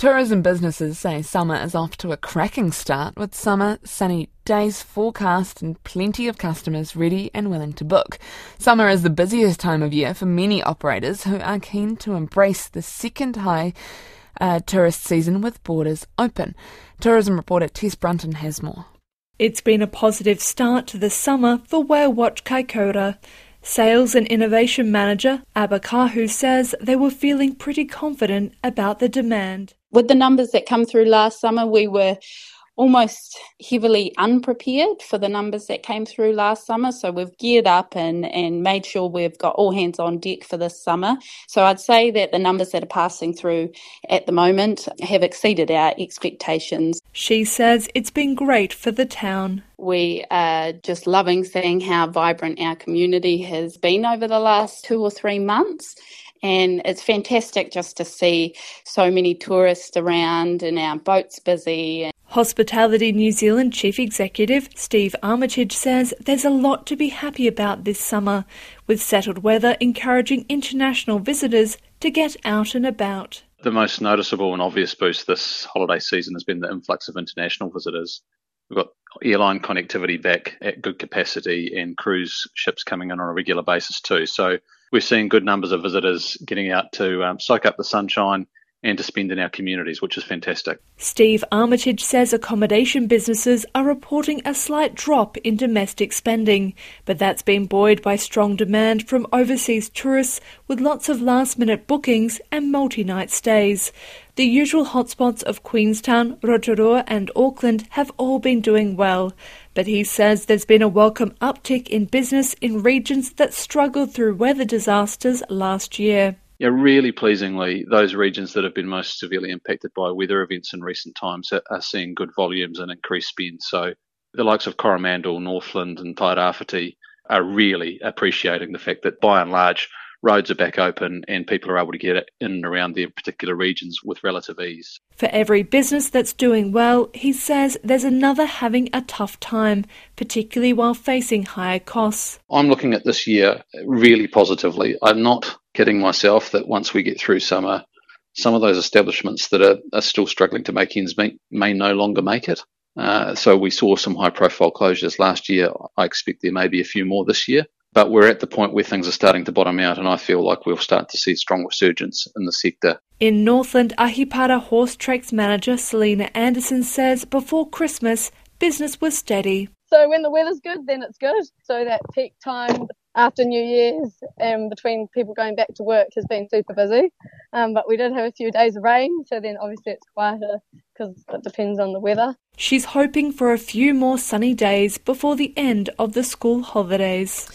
Tourism businesses say summer is off to a cracking start with summer sunny days forecast and plenty of customers ready and willing to book. Summer is the busiest time of year for many operators who are keen to embrace the second high uh, tourist season with borders open. Tourism reporter Tess Brunton has more. It's been a positive start to the summer for Whale Watch Kaikoura. Sales and Innovation Manager Abba Kahu says they were feeling pretty confident about the demand. With the numbers that come through last summer, we were almost heavily unprepared for the numbers that came through last summer. So we've geared up and, and made sure we've got all hands on deck for this summer. So I'd say that the numbers that are passing through at the moment have exceeded our expectations. She says it's been great for the town. We are just loving seeing how vibrant our community has been over the last two or three months. And it's fantastic just to see so many tourists around and our boats busy. Hospitality New Zealand Chief Executive Steve Armistead says there's a lot to be happy about this summer, with settled weather encouraging international visitors to get out and about. The most noticeable and obvious boost this holiday season has been the influx of international visitors. We've got airline connectivity back at good capacity and cruise ships coming in on a regular basis too. So we're seeing good numbers of visitors getting out to um, soak up the sunshine and to spend in our communities, which is fantastic. Steve Armistead says accommodation businesses are reporting a slight drop in domestic spending, but that's been buoyed by strong demand from overseas tourists with lots of last minute bookings and multi night stays. The usual hotspots of Queenstown, Rotorua, and Auckland have all been doing well, but he says there's been a welcome uptick in business in regions that struggled through weather disasters last year. Yeah, really pleasingly, those regions that have been most severely impacted by weather events in recent times are seeing good volumes and increased spend. So the likes of Coromandel, Northland, and Tairāwhiti are really appreciating the fact that by and large, roads are back open and people are able to get in and around their particular regions with relative ease. For every business that's doing well, he says there's another having a tough time, particularly while facing higher costs. I'm looking at this year really positively. I'm not kidding myself that once we get through summer, some of those establishments that are, are still struggling to make ends meet may no longer make it. Uh, so we saw some high profile closures last year. I expect there may be a few more this year. But we're at the point where things are starting to bottom out, and I feel like we'll start to see strong resurgence in the sector. In Northland, Ahipara Horse Treks manager Selena Anderson says before Christmas, business was steady. So when the weather's good, then it's good. So that peak time after New Year's and between people going back to work has been super busy. Um, but we did have a few days of rain, so then obviously it's quieter because it depends on the weather. She's hoping for a few more sunny days before the end of the school holidays.